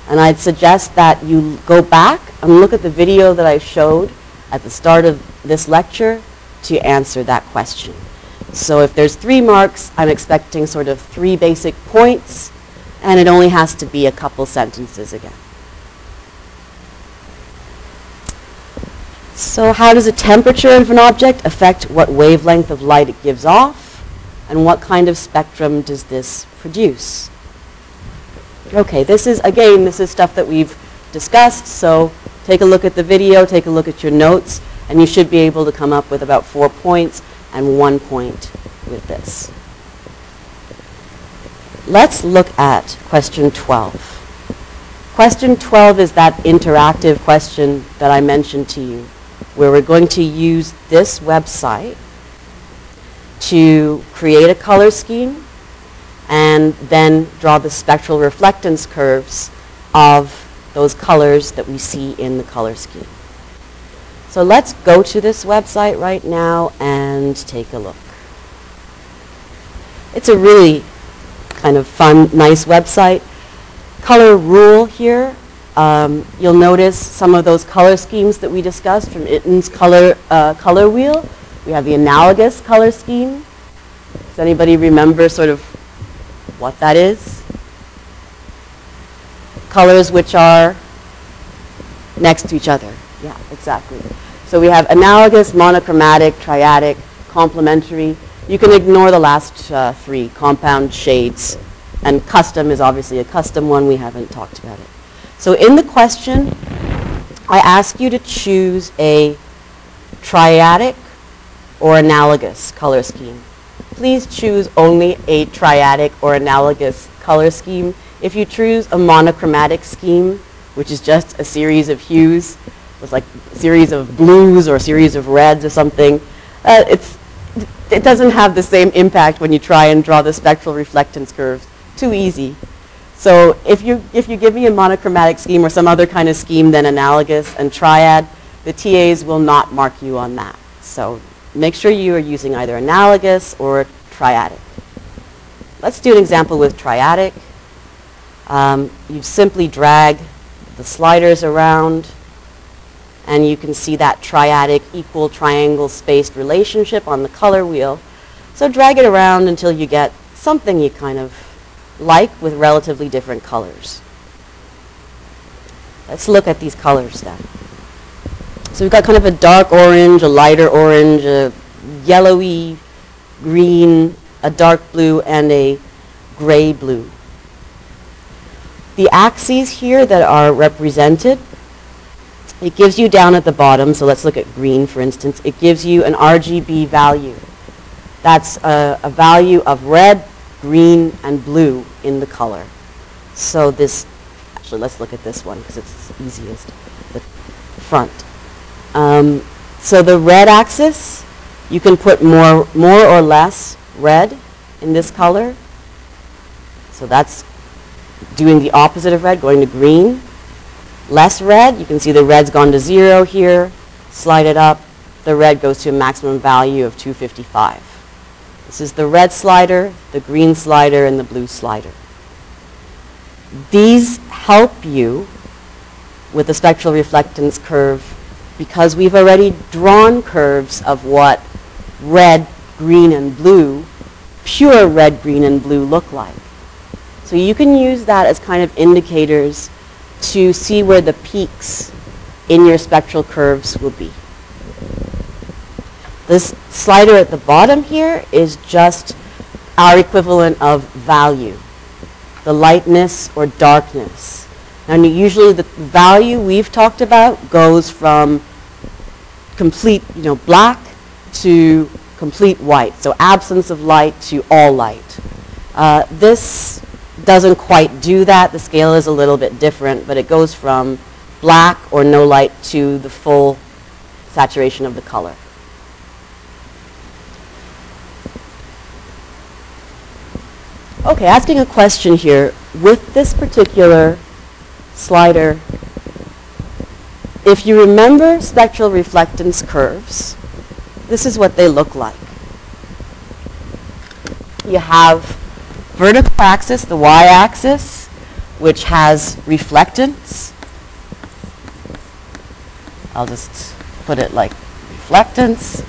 And I'd suggest that you go back and look at the video that I showed at the start of this lecture to answer that question. So if there's three marks, I'm expecting sort of three basic points, and it only has to be a couple sentences again. So how does the temperature of an object affect what wavelength of light it gives off? And what kind of spectrum does this produce? Okay, this is, again, this is stuff that we've discussed, so take a look at the video, take a look at your notes, and you should be able to come up with about four points and one point with this. Let's look at question 12. Question 12 is that interactive question that I mentioned to you, where we're going to use this website to create a color scheme and then draw the spectral reflectance curves of those colors that we see in the color scheme. So let's go to this website right now and take a look. It's a really kind of fun, nice website. Color rule here. Um, you'll notice some of those color schemes that we discussed from Itten's color, uh, color wheel. We have the analogous color scheme. Does anybody remember sort of what that is? Colors which are next to each other. Yeah, exactly. So we have analogous, monochromatic, triadic, complementary. You can ignore the last uh, three, compound, shades, and custom is obviously a custom one. We haven't talked about it. So in the question, I ask you to choose a triadic or analogous color scheme. Please choose only a triadic or analogous color scheme. If you choose a monochromatic scheme, which is just a series of hues, with like a series of blues or a series of reds or something, uh, it's, it doesn't have the same impact when you try and draw the spectral reflectance curves. Too easy. So if you, if you give me a monochromatic scheme or some other kind of scheme than analogous and triad, the TAs will not mark you on that. So make sure you are using either analogous or triadic. Let's do an example with triadic. Um, you simply drag the sliders around and you can see that triadic equal triangle spaced relationship on the color wheel. So drag it around until you get something you kind of like with relatively different colors. Let's look at these colors then. So we've got kind of a dark orange, a lighter orange, a yellowy green, a dark blue, and a gray blue. The axes here that are represented, it gives you down at the bottom, so let's look at green for instance, it gives you an RGB value. That's a, a value of red, green, and blue in the color. So this, actually let's look at this one because it's easiest, the front. Um, so the red axis, you can put more, more or less red in this color. So that's doing the opposite of red, going to green. Less red, you can see the red's gone to zero here. Slide it up, the red goes to a maximum value of 255. This is the red slider, the green slider, and the blue slider. These help you with the spectral reflectance curve because we've already drawn curves of what red, green, and blue, pure red, green, and blue look like. So you can use that as kind of indicators to see where the peaks in your spectral curves will be. This slider at the bottom here is just our equivalent of value, the lightness or darkness. And usually the value we've talked about goes from complete, you know, black to complete white. So absence of light to all light. Uh, this doesn't quite do that. The scale is a little bit different, but it goes from black or no light to the full saturation of the color. Okay, asking a question here. With this particular slider, if you remember spectral reflectance curves, this is what they look like. You have vertical axis, the y-axis, which has reflectance. I'll just put it like reflectance.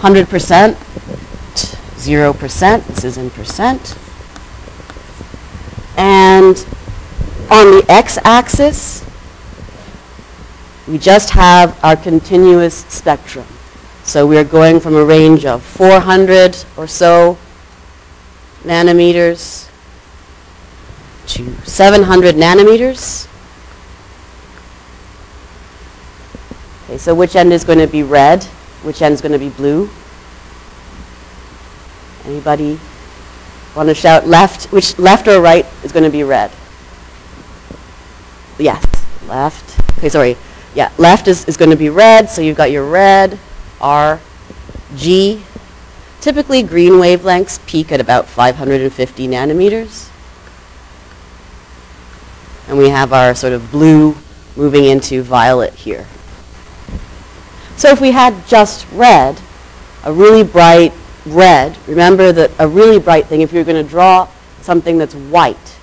100%, 0%, this is in percent. And on the x-axis, we just have our continuous spectrum. So we're going from a range of 400 or so nanometers to 700 nanometers. Okay, so which end is going to be red? Which end is going to be blue? Anybody want to shout left? Which left or right is going to be red? Yes, left. Okay, sorry. Yeah, left is, is going to be red, so you've got your red, R, G. Typically, green wavelengths peak at about 550 nanometers. And we have our sort of blue moving into violet here. So if we had just red, a really bright red, remember that a really bright thing, if you're going to draw something that's white,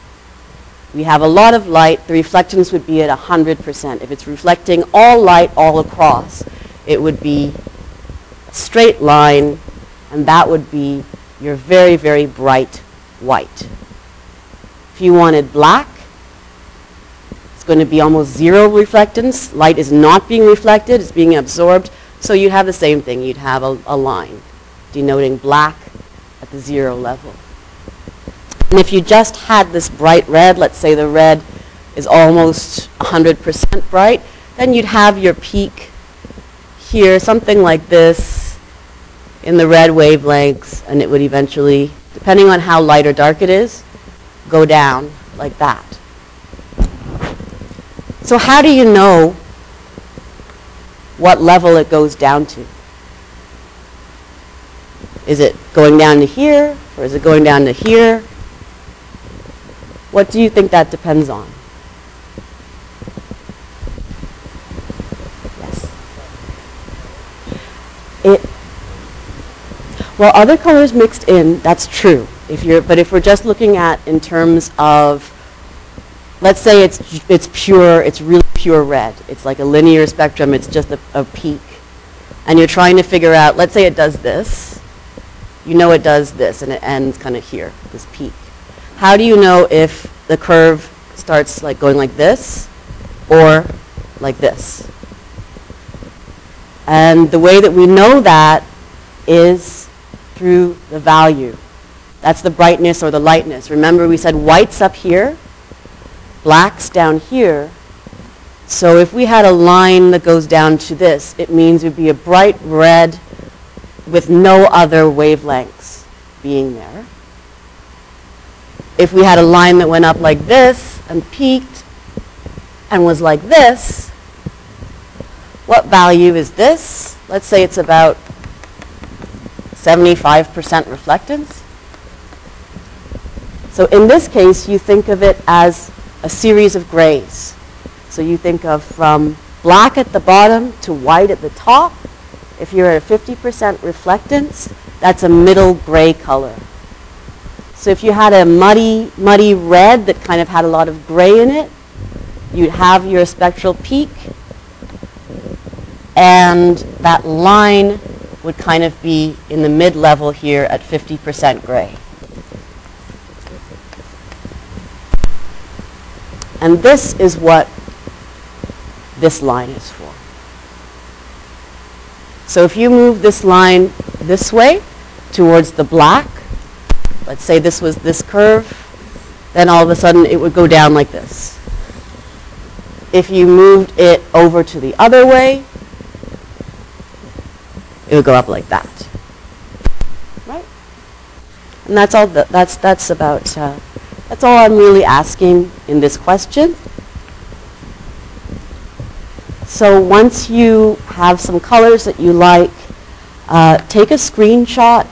we have a lot of light, the reflectance would be at 100%. If it's reflecting all light all across, it would be a straight line, and that would be your very, very bright white. If you wanted black, it's going to be almost zero reflectance. Light is not being reflected, it's being absorbed. So you'd have the same thing. You'd have a, a line denoting black at the zero level. And if you just had this bright red, let's say the red is almost 100% bright, then you'd have your peak here, something like this in the red wavelengths, and it would eventually, depending on how light or dark it is, go down like that. So how do you know what level it goes down to? Is it going down to here, or is it going down to here? What do you think that depends on? Yes. It, well, other colors mixed in, that's true. If you're, but if we're just looking at in terms of, let's say it's, it's pure, it's really pure red. It's like a linear spectrum, it's just a, a peak. And you're trying to figure out, let's say it does this. You know it does this, and it ends kind of here, this peak. How do you know if the curve starts like going like this or like this? And the way that we know that is through the value. That's the brightness or the lightness. Remember we said white's up here, black's down here. So if we had a line that goes down to this, it means it would be a bright red with no other wavelengths being there if we had a line that went up like this and peaked and was like this, what value is this? Let's say it's about 75% reflectance. So in this case, you think of it as a series of grays. So you think of from black at the bottom to white at the top. If you're at a 50% reflectance, that's a middle gray color. So if you had a muddy, muddy red that kind of had a lot of gray in it, you'd have your spectral peak, and that line would kind of be in the mid-level here at 50% gray. And this is what this line is for. So if you move this line this way towards the black, let's say this was this curve, then all of a sudden it would go down like this. If you moved it over to the other way, it would go up like that. Right? And that's all, the, that's, that's about, uh, that's all I'm really asking in this question. So once you have some colors that you like, uh, take a screenshot.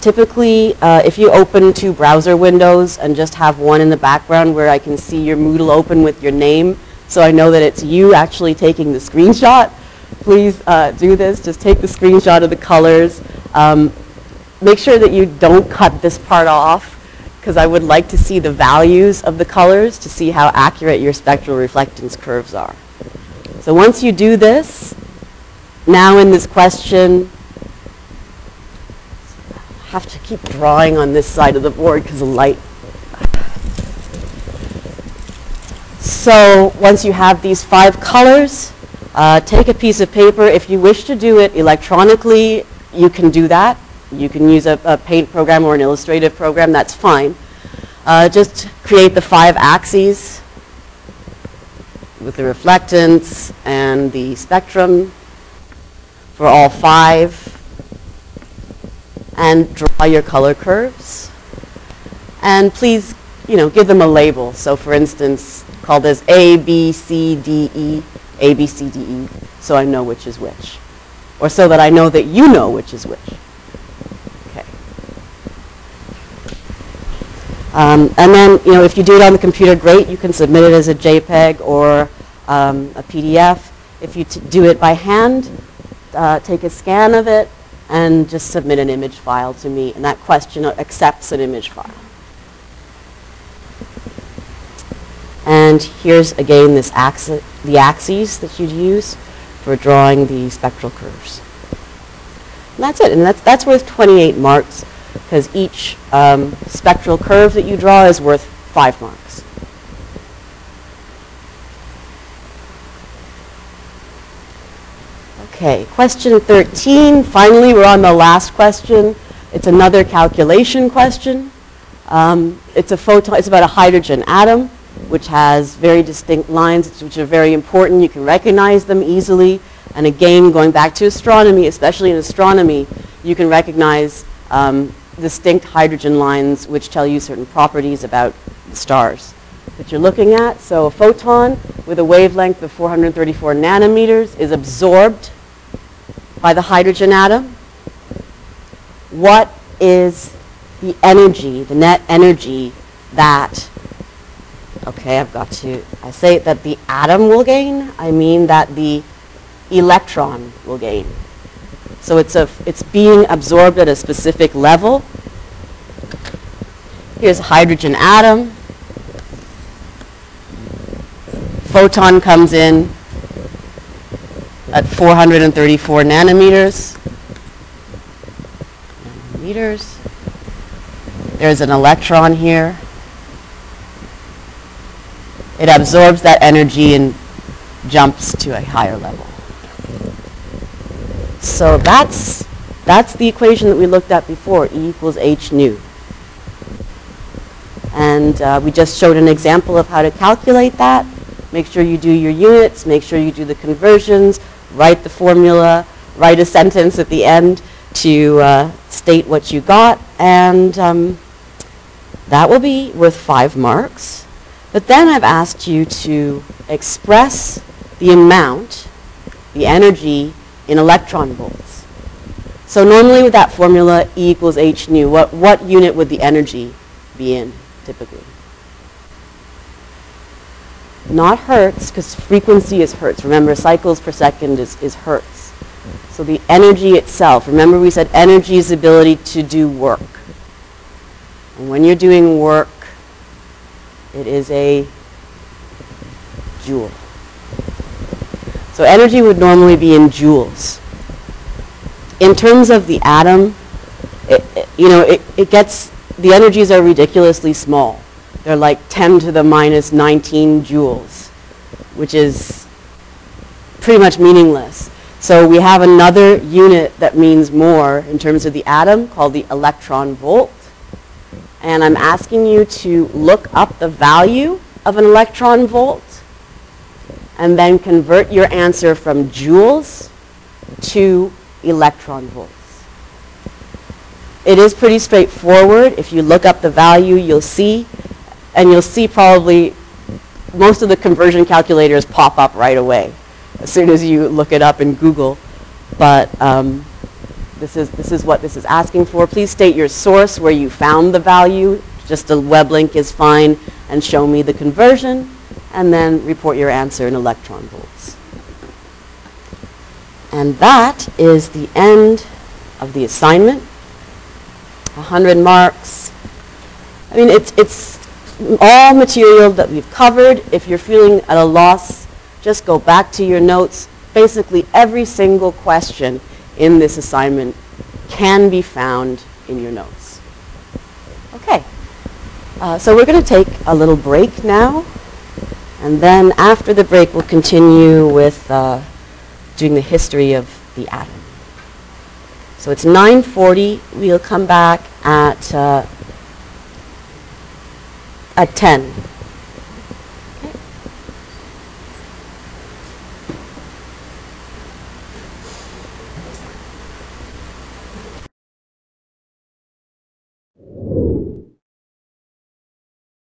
Typically, uh, if you open two browser windows and just have one in the background where I can see your Moodle open with your name, so I know that it's you actually taking the screenshot, please uh, do this. Just take the screenshot of the colors. Um, make sure that you don't cut this part off because I would like to see the values of the colors to see how accurate your spectral reflectance curves are. So once you do this, now in this question, have to keep drawing on this side of the board because the light. So once you have these five colors, uh, take a piece of paper. If you wish to do it electronically, you can do that. You can use a, a paint program or an illustrative program, that's fine. Uh, just create the five axes with the reflectance and the spectrum for all five and draw your color curves. And please, you know, give them a label. So for instance, call this A, B, C, D, E, A, B, C, D, E, so I know which is which. Or so that I know that you know which is which. Okay. Um, and then, you know, if you do it on the computer, great. You can submit it as a JPEG or um, a PDF. If you do it by hand, uh, take a scan of it and just submit an image file to me, and that question accepts an image file. And here's again this axis, the axes that you'd use for drawing the spectral curves. And that's it, and that's, that's worth 28 marks because each um, spectral curve that you draw is worth five marks. Okay, question 13. Finally, we're on the last question. It's another calculation question. Um, it's a photon, it's about a hydrogen atom, which has very distinct lines, which are very important. You can recognize them easily. And again, going back to astronomy, especially in astronomy, you can recognize um, distinct hydrogen lines which tell you certain properties about the stars that you're looking at. So a photon with a wavelength of 434 nanometers is absorbed by the hydrogen atom. What is the energy, the net energy that, okay, I've got to, I say that the atom will gain, I mean that the electron will gain. So it's, a, it's being absorbed at a specific level. Here's a hydrogen atom. Photon comes in, at 434 nanometers. There's an electron here. It absorbs that energy and jumps to a higher level. So that's, that's the equation that we looked at before, E equals h nu. And uh, we just showed an example of how to calculate that. Make sure you do your units, make sure you do the conversions, write the formula, write a sentence at the end to uh, state what you got, and um, that will be worth five marks. But then I've asked you to express the amount, the energy, in electron volts. So normally with that formula, E equals h nu, what, what unit would the energy be in? typically. Not hertz, because frequency is hertz. Remember, cycles per second is, is hertz. So the energy itself, remember we said energy is the ability to do work. And when you're doing work, it is a joule. So energy would normally be in joules. In terms of the atom, it, it- you know, it, it gets, the energies are ridiculously small. They're like 10 to the minus 19 joules, which is pretty much meaningless. So we have another unit that means more in terms of the atom called the electron volt. And I'm asking you to look up the value of an electron volt and then convert your answer from joules to electron volts. It is pretty straightforward. If you look up the value, you'll see, and you'll see probably most of the conversion calculators pop up right away as soon as you look it up in Google. But um, this is this is what this is asking for. Please state your source where you found the value. Just a web link is fine, and show me the conversion, and then report your answer in electron volts. And that is the end of the assignment. 100 marks. I mean, it's, it's all material that we've covered. If you're feeling at a loss, just go back to your notes. Basically, every single question in this assignment can be found in your notes. Okay. Uh, so we're going to take a little break now. And then after the break, we'll continue with uh, doing the history of the atom. So it's 9:40. We'll come back at uh, at 10.